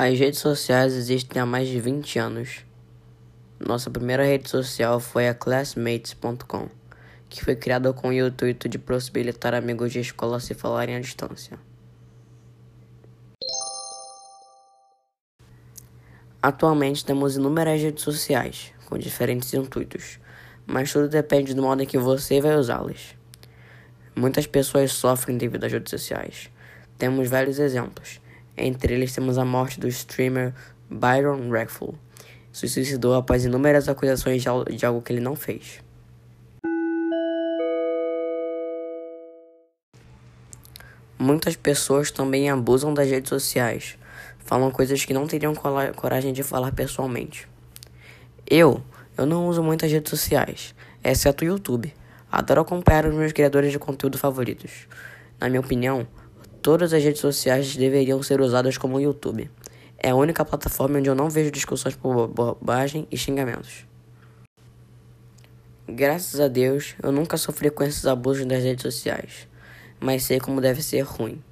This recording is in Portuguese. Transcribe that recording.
As redes sociais existem há mais de 20 anos. Nossa primeira rede social foi a Classmates.com, que foi criada com o intuito de possibilitar amigos de escola se falarem à distância. Atualmente temos inúmeras redes sociais, com diferentes intuitos, mas tudo depende do modo em que você vai usá-las. Muitas pessoas sofrem devido às redes sociais. Temos vários exemplos entre eles temos a morte do streamer Byron Rackful. Se suicidou após inúmeras acusações de algo que ele não fez. Muitas pessoas também abusam das redes sociais, falam coisas que não teriam coragem de falar pessoalmente. Eu, eu não uso muitas redes sociais, exceto o YouTube. Adoro acompanhar os meus criadores de conteúdo favoritos. Na minha opinião, Todas as redes sociais deveriam ser usadas como o YouTube. É a única plataforma onde eu não vejo discussões por bobagem e xingamentos. Graças a Deus, eu nunca sofri com esses abusos das redes sociais, mas sei como deve ser ruim.